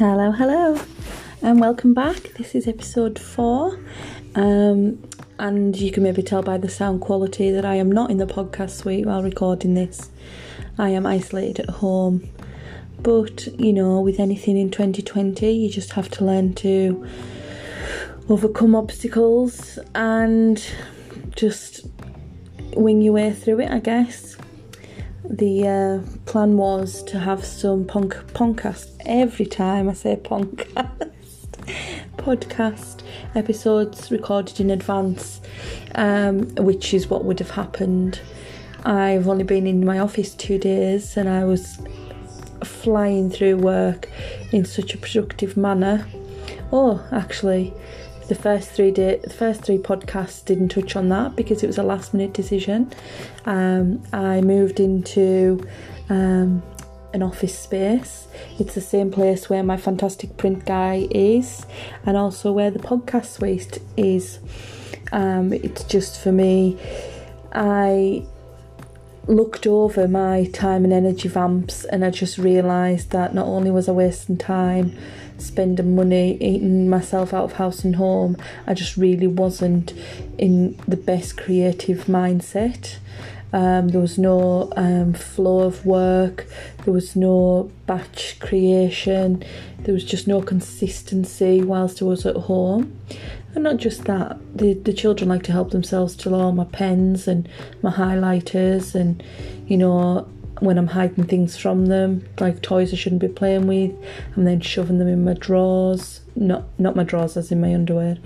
Hello, hello, and welcome back. This is episode four. Um, and you can maybe tell by the sound quality that I am not in the podcast suite while recording this. I am isolated at home. But, you know, with anything in 2020, you just have to learn to overcome obstacles and just wing your way through it, I guess. The uh, plan was to have some punk podcast every time I say podcast podcast episodes recorded in advance, um, which is what would have happened. I've only been in my office two days and I was flying through work in such a productive manner. Oh, actually, the first three day, the first three podcasts didn't touch on that because it was a last minute decision. Um, I moved into um, an office space. It's the same place where my fantastic print guy is, and also where the podcast waste is. Um, it's just for me. I looked over my time and energy vamps, and I just realised that not only was I wasting time spending money eating myself out of house and home, I just really wasn't in the best creative mindset. Um, there was no um, flow of work, there was no batch creation, there was just no consistency whilst I was at home. And not just that, the, the children like to help themselves to all my pens and my highlighters, and you know, when I'm hiding things from them, like toys I shouldn't be playing with, I'm then shoving them in my drawers. Not not my drawers, as in my underwear,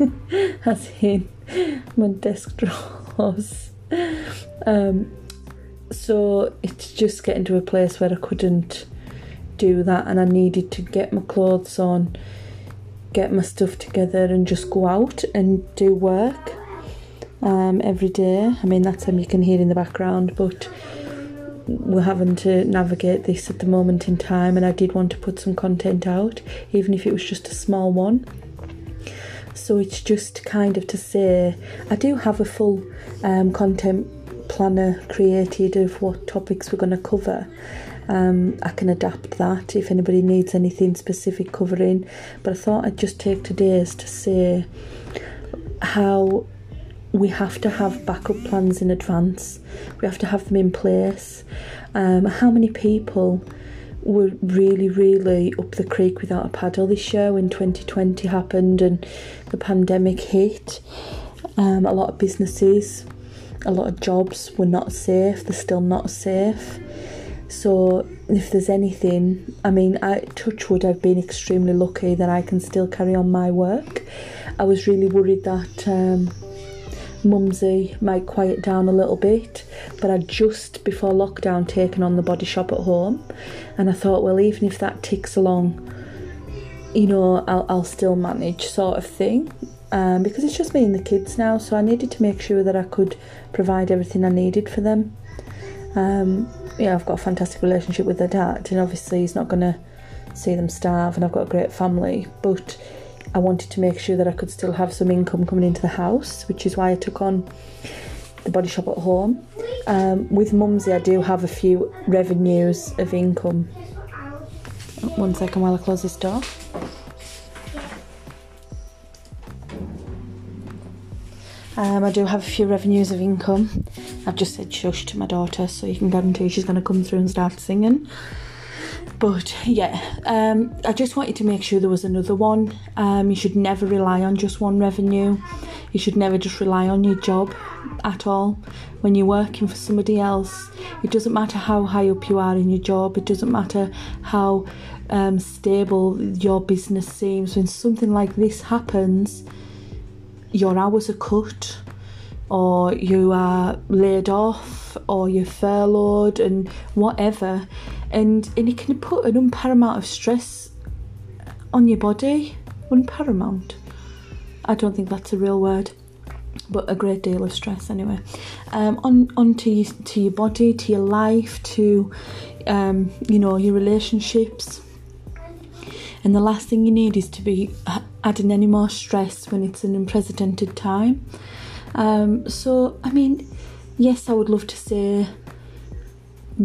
as in my desk drawers. Um, so it's just getting to a place where I couldn't do that, and I needed to get my clothes on, get my stuff together, and just go out and do work um, every day. I mean, that's something you can hear in the background, but we're having to navigate this at the moment in time, and I did want to put some content out, even if it was just a small one. So it's just kind of to say I do have a full um, content planner created of what topics we're going to cover. Um, I can adapt that if anybody needs anything specific covering. But I thought I'd just take today's to say how we have to have backup plans in advance. We have to have them in place. Um, how many people were really, really up the creek without a paddle this year when 2020 happened and the pandemic hit? Um, a lot of businesses, a lot of jobs were not safe. They're still not safe. So if there's anything, I mean, I touch wood. I've been extremely lucky that I can still carry on my work. I was really worried that. Um, Mumsy might quiet down a little bit, but I'd just before lockdown taken on the body shop at home, and I thought, well, even if that ticks along, you know, I'll, I'll still manage, sort of thing. Um, because it's just me and the kids now, so I needed to make sure that I could provide everything I needed for them. Um, yeah, I've got a fantastic relationship with their dad, and obviously he's not going to see them starve, and I've got a great family, but I wanted to make sure that I could still have some income coming into the house, which is why I took on the body shop at home. Um, with Mumsy, I do have a few revenues of income. One second while I close this door. Um, I do have a few revenues of income. I've just said shush to my daughter, so you can guarantee she's going to come through and start singing. But yeah, um, I just wanted to make sure there was another one. Um, you should never rely on just one revenue. You should never just rely on your job at all. When you're working for somebody else, it doesn't matter how high up you are in your job, it doesn't matter how um, stable your business seems. When something like this happens, your hours are cut or you are laid off or you're furloughed and whatever and and it can put an unparamount of stress on your body. Unparamount i don't think that's a real word but a great deal of stress anyway. Um, on onto you, to your body to your life to um, you know your relationships. And the last thing you need is to be adding any more stress when it's an unprecedented time. Um, so i mean yes i would love to say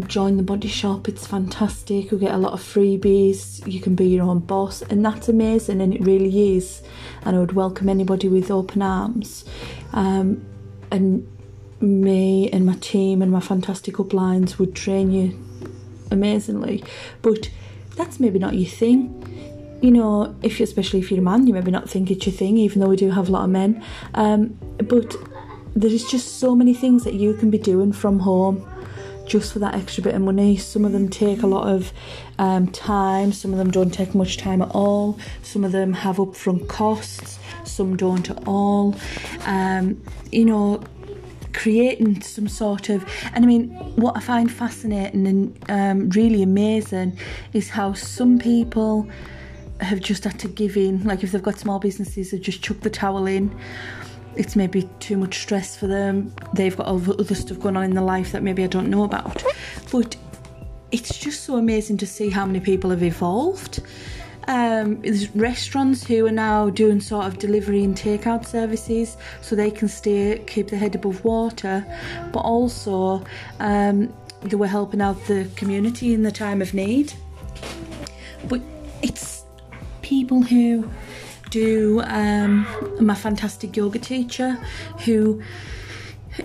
join the body shop. It's fantastic. You get a lot of freebies. You can be your own boss, and that's amazing. And it really is. And I would welcome anybody with open arms. Um, and me and my team and my fantastic uplines would train you amazingly. But that's maybe not your thing. You know, if you, especially if you're a man, you maybe not think it's your thing, even though we do have a lot of men. Um, but there's just so many things that you can be doing from home just for that extra bit of money. Some of them take a lot of um, time, some of them don't take much time at all, some of them have upfront costs, some don't at all. Um, you know, creating some sort of, and I mean, what I find fascinating and um, really amazing is how some people have just had to give in, like if they've got small businesses, they've just chuck the towel in it's maybe too much stress for them. They've got all other stuff going on in their life that maybe I don't know about. But it's just so amazing to see how many people have evolved. Um, there's restaurants who are now doing sort of delivery and takeout services so they can stay keep their head above water, but also um, they were helping out the community in the time of need. But it's people who do um, my fantastic yoga teacher who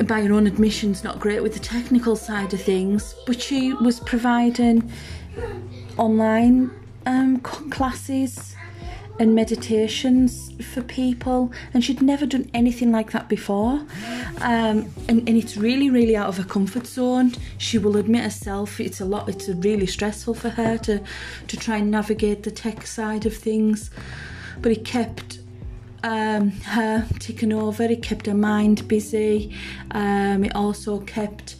by her own admission is not great with the technical side of things but she was providing online um, classes and meditations for people and she'd never done anything like that before. Um, and, and it's really really out of her comfort zone. She will admit herself it's a lot it's really stressful for her to to try and navigate the tech side of things but he kept um, her ticking over, it kept her mind busy, um, it also kept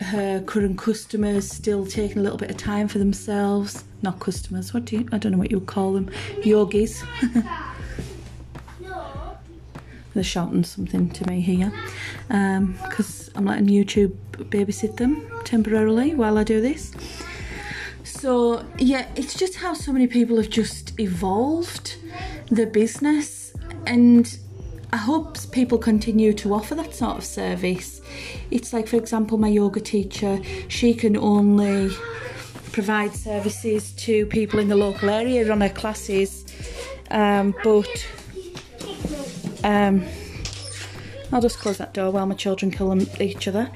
her current customers still taking a little bit of time for themselves. Not customers, what do you, I don't know what you would call them, yogis. They're shouting something to me here because um, I'm letting YouTube babysit them temporarily while I do this. So, yeah, it's just how so many people have just evolved the business and I hope people continue to offer that sort of service. It's like, for example, my yoga teacher, she can only provide services to people in the local area on her classes, um, but um, I'll just close that door while my children kill each other.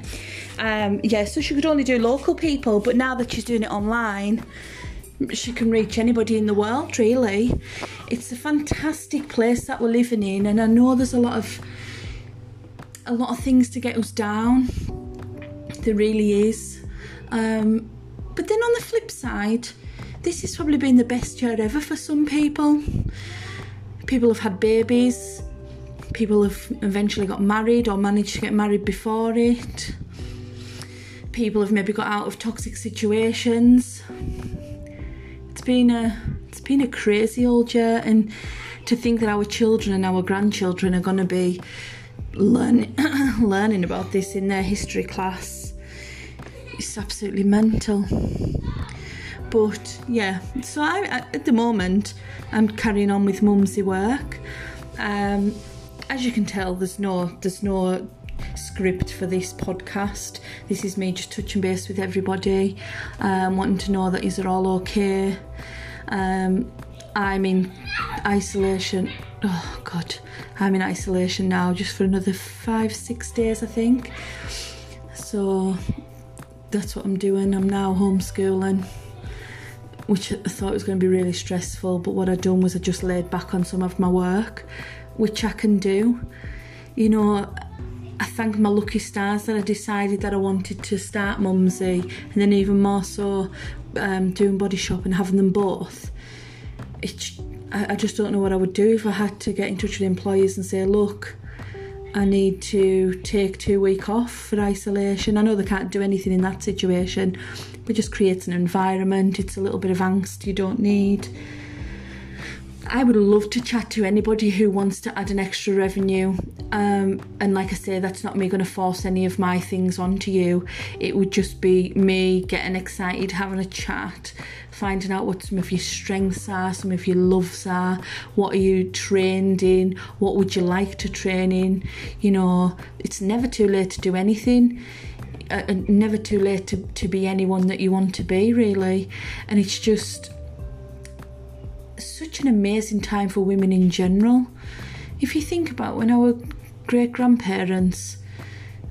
Um, yeah, so she could only do local people, but now that she's doing it online, she can reach anybody in the world really. It's a fantastic place that we're living in and i know there's a lot of a lot of things to get us down. There really is. Um, but then on the flip side this has probably been the best year ever for some people. People have had babies. People have eventually got married or managed to get married before it people have maybe got out of toxic situations it's been a it's been a crazy old year, and to think that our children and our grandchildren are going to be learning learning about this in their history class it's absolutely mental. But yeah, so I, at the moment I'm carrying on with mumsy work. Um, as you can tell, there's no there's no script for this podcast. This is me just touching base with everybody, um, wanting to know that is it all okay. Um, I'm in isolation. Oh God, I'm in isolation now, just for another five, six days, I think. So that's what I'm doing. I'm now homeschooling, which I thought was going to be really stressful. But what I'd done was I just laid back on some of my work, which I can do. You know, I thank my lucky stars that I decided that I wanted to start Mumsy and then even more so um, doing body shop and having them both. It's, I, I just don't know what I would do if I had to get in touch with employers and say, look, I need to take two week off for isolation. I know they can't do anything in that situation, but just creates an environment. It's a little bit of angst you don't need. I would love to chat to anybody who wants to add an extra revenue. Um, and like I say, that's not me going to force any of my things onto you. It would just be me getting excited, having a chat, finding out what some of your strengths are, some of your loves are, what are you trained in, what would you like to train in. You know, it's never too late to do anything uh, never too late to, to be anyone that you want to be, really. And it's just such an amazing time for women in general. If you think about when our great grandparents,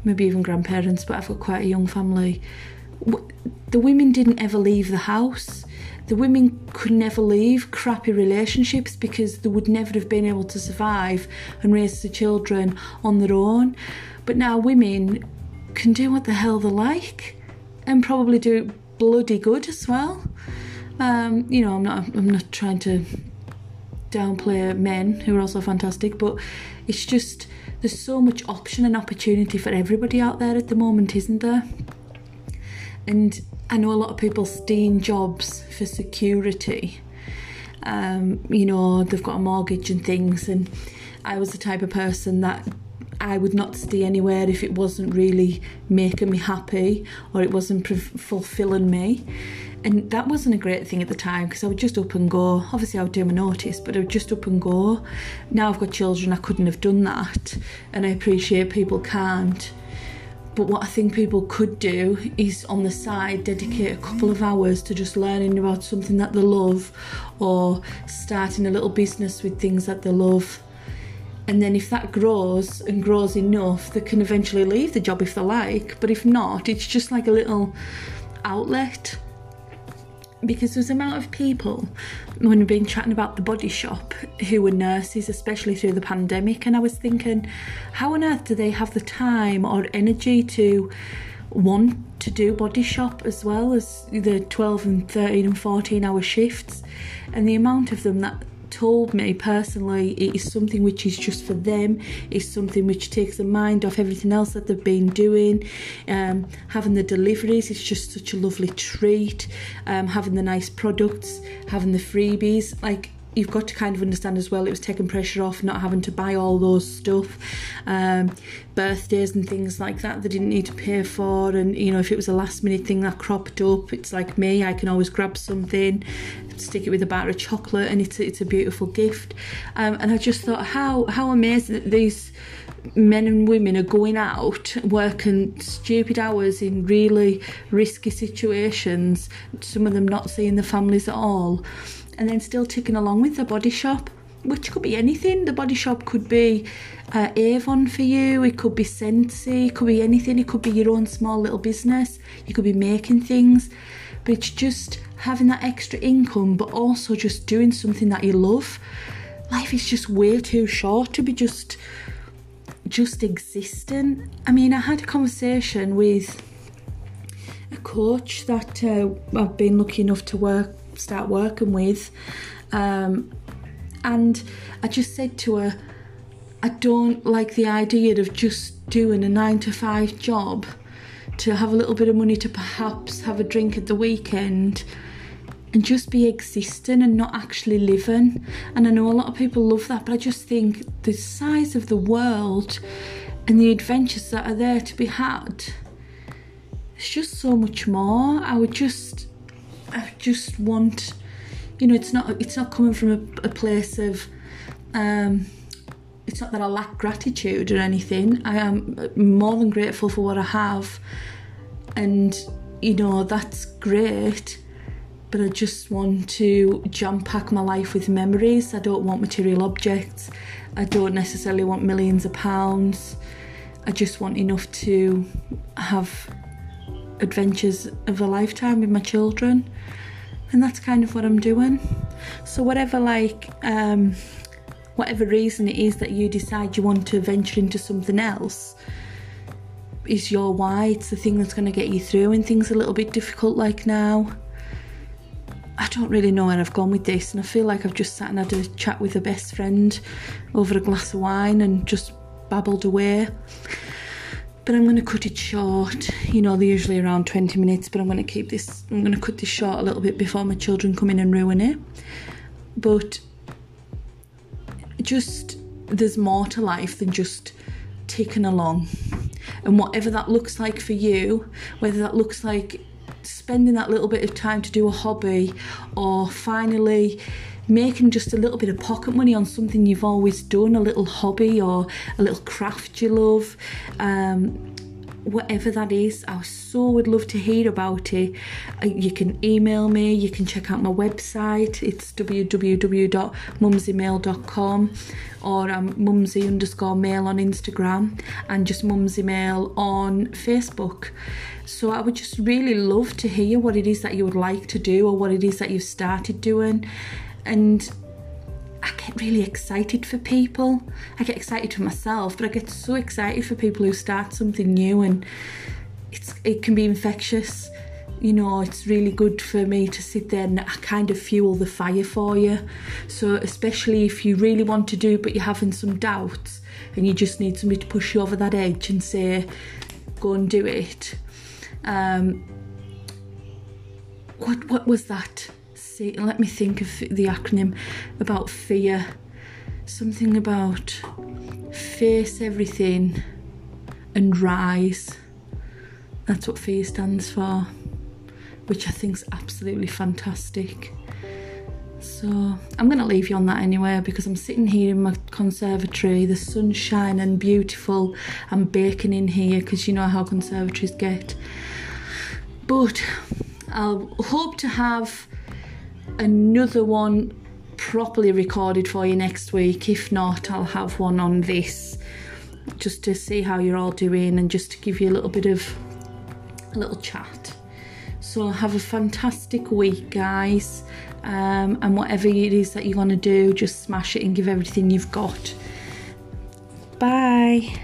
maybe even grandparents, but I've got quite a young family, the women didn't ever leave the house. The women could never leave crappy relationships because they would never have been able to survive and raise the children on their own. But now women can do what the hell they like and probably do bloody good as well. Um, you know, I'm not I'm not trying to downplay men who are also fantastic, but it's just there's so much option and opportunity for everybody out there at the moment, isn't there? And I know a lot of people stay in jobs for security. Um, you know, they've got a mortgage and things, and I was the type of person that I would not stay anywhere if it wasn't really making me happy or it wasn't fulfilling me. And that wasn't a great thing at the time because I would just up and go. Obviously, I would do my notice, but I would just up and go. Now I've got children, I couldn't have done that. And I appreciate people can't. But what I think people could do is on the side dedicate a couple of hours to just learning about something that they love or starting a little business with things that they love. And then if that grows and grows enough, they can eventually leave the job if they like. But if not, it's just like a little outlet because there's amount of people when we've been chatting about the body shop who were nurses, especially through the pandemic, and I was thinking, how on earth do they have the time or energy to want to do body shop as well as the 12 and 13 and 14 hour shifts? And the amount of them that told me personally it is something which is just for them. It's something which takes the mind off everything else that they've been doing. Um, having the deliveries is just such a lovely treat. Um, having the nice products having the freebies like you've got to kind of understand as well it was taking pressure off not having to buy all those stuff um, birthdays and things like that they didn't need to pay for. And you know if it was a last minute thing that cropped up it's like me I can always grab something stick it with a bar of chocolate and it's, it's a beautiful gift. Um, and I just thought how how amazing that these men and women are going out working stupid hours in really risky situations some of them not seeing the families at all and then still ticking along with the body shop which could be anything. The body shop could be uh, Avon for you, it could be Scentsy, it could be anything. It could be your own small little business. You could be making things, but it's just having that extra income, but also just doing something that you love. Life is just way too short to be just just existing. I mean, I had a conversation with a coach that uh, I've been lucky enough to work start working with. Um, and I just said to her, I don't like the idea of just doing a nine to five job to have a little bit of money to perhaps have a drink at the weekend and just be existing and not actually living. And I know a lot of people love that, but I just think the size of the world and the adventures that are there to be had, it's just so much more. I would just I just want, you know, it's not it's not coming from a, a place of. Um, it's not that I lack gratitude or anything. I am more than grateful for what I have, and you know that's great. But I just want to jump pack my life with memories. I don't want material objects. I don't necessarily want millions of pounds. I just want enough to have adventures of a lifetime with my children and that's kind of what I'm doing so whatever like um, whatever reason it is that you decide you want to venture into something else is your why it's the thing that's going to get you through when things are a little bit difficult like now don't really know where I've gone with this and I feel like I've just sat and had a chat with a best friend over a glass of wine and just babbled away but I'm going to cut it short. You know, they're usually around 20 minutes, but I'm going to keep this, I'm going to cut this short a little bit before my children come in and ruin it. But just, there's more to life than just ticking along. And whatever that looks like for you, whether that looks like spending that little bit of time to do a hobby or finally making just a little bit of pocket money on something you've always done, a little hobby or a little craft you love. Um, whatever that is. I so would love to hear about it. Uh, you can email me, you can check out my website, it's www.mumsymail.com or um, mumsy underscore mail on Instagram and just mumsy mail on Facebook. So I would just really love to hear what it is that you would like to do or what it is that you've started doing. And I get really excited for people. I get excited for myself, but I get so excited for people who start something new and it's it can be infectious. You know, it's really good for me to sit there and kind of fuel the fire for you. So, especially if you really want to do, but you're having some doubts and you just need somebody to push you over that edge and say, go and do it. Um, what what was that? See, let me think of the acronym about fear. Something about face everything and rise. That's what fear stands for, which I think is absolutely fantastic. So I'm going to leave you on that anyway because I'm sitting here in my conservatory. The sun's shining beautiful. I'm baking in here because you know how conservatories get. But I'll hope to have another one properly recorded for you next week. If not, I'll have one on this just to see how you're all doing and just to give you a little bit of a little chat. So have a fantastic week, guys. Um, and whatever it is that you want to do, just smash it and give everything you've got. Bye.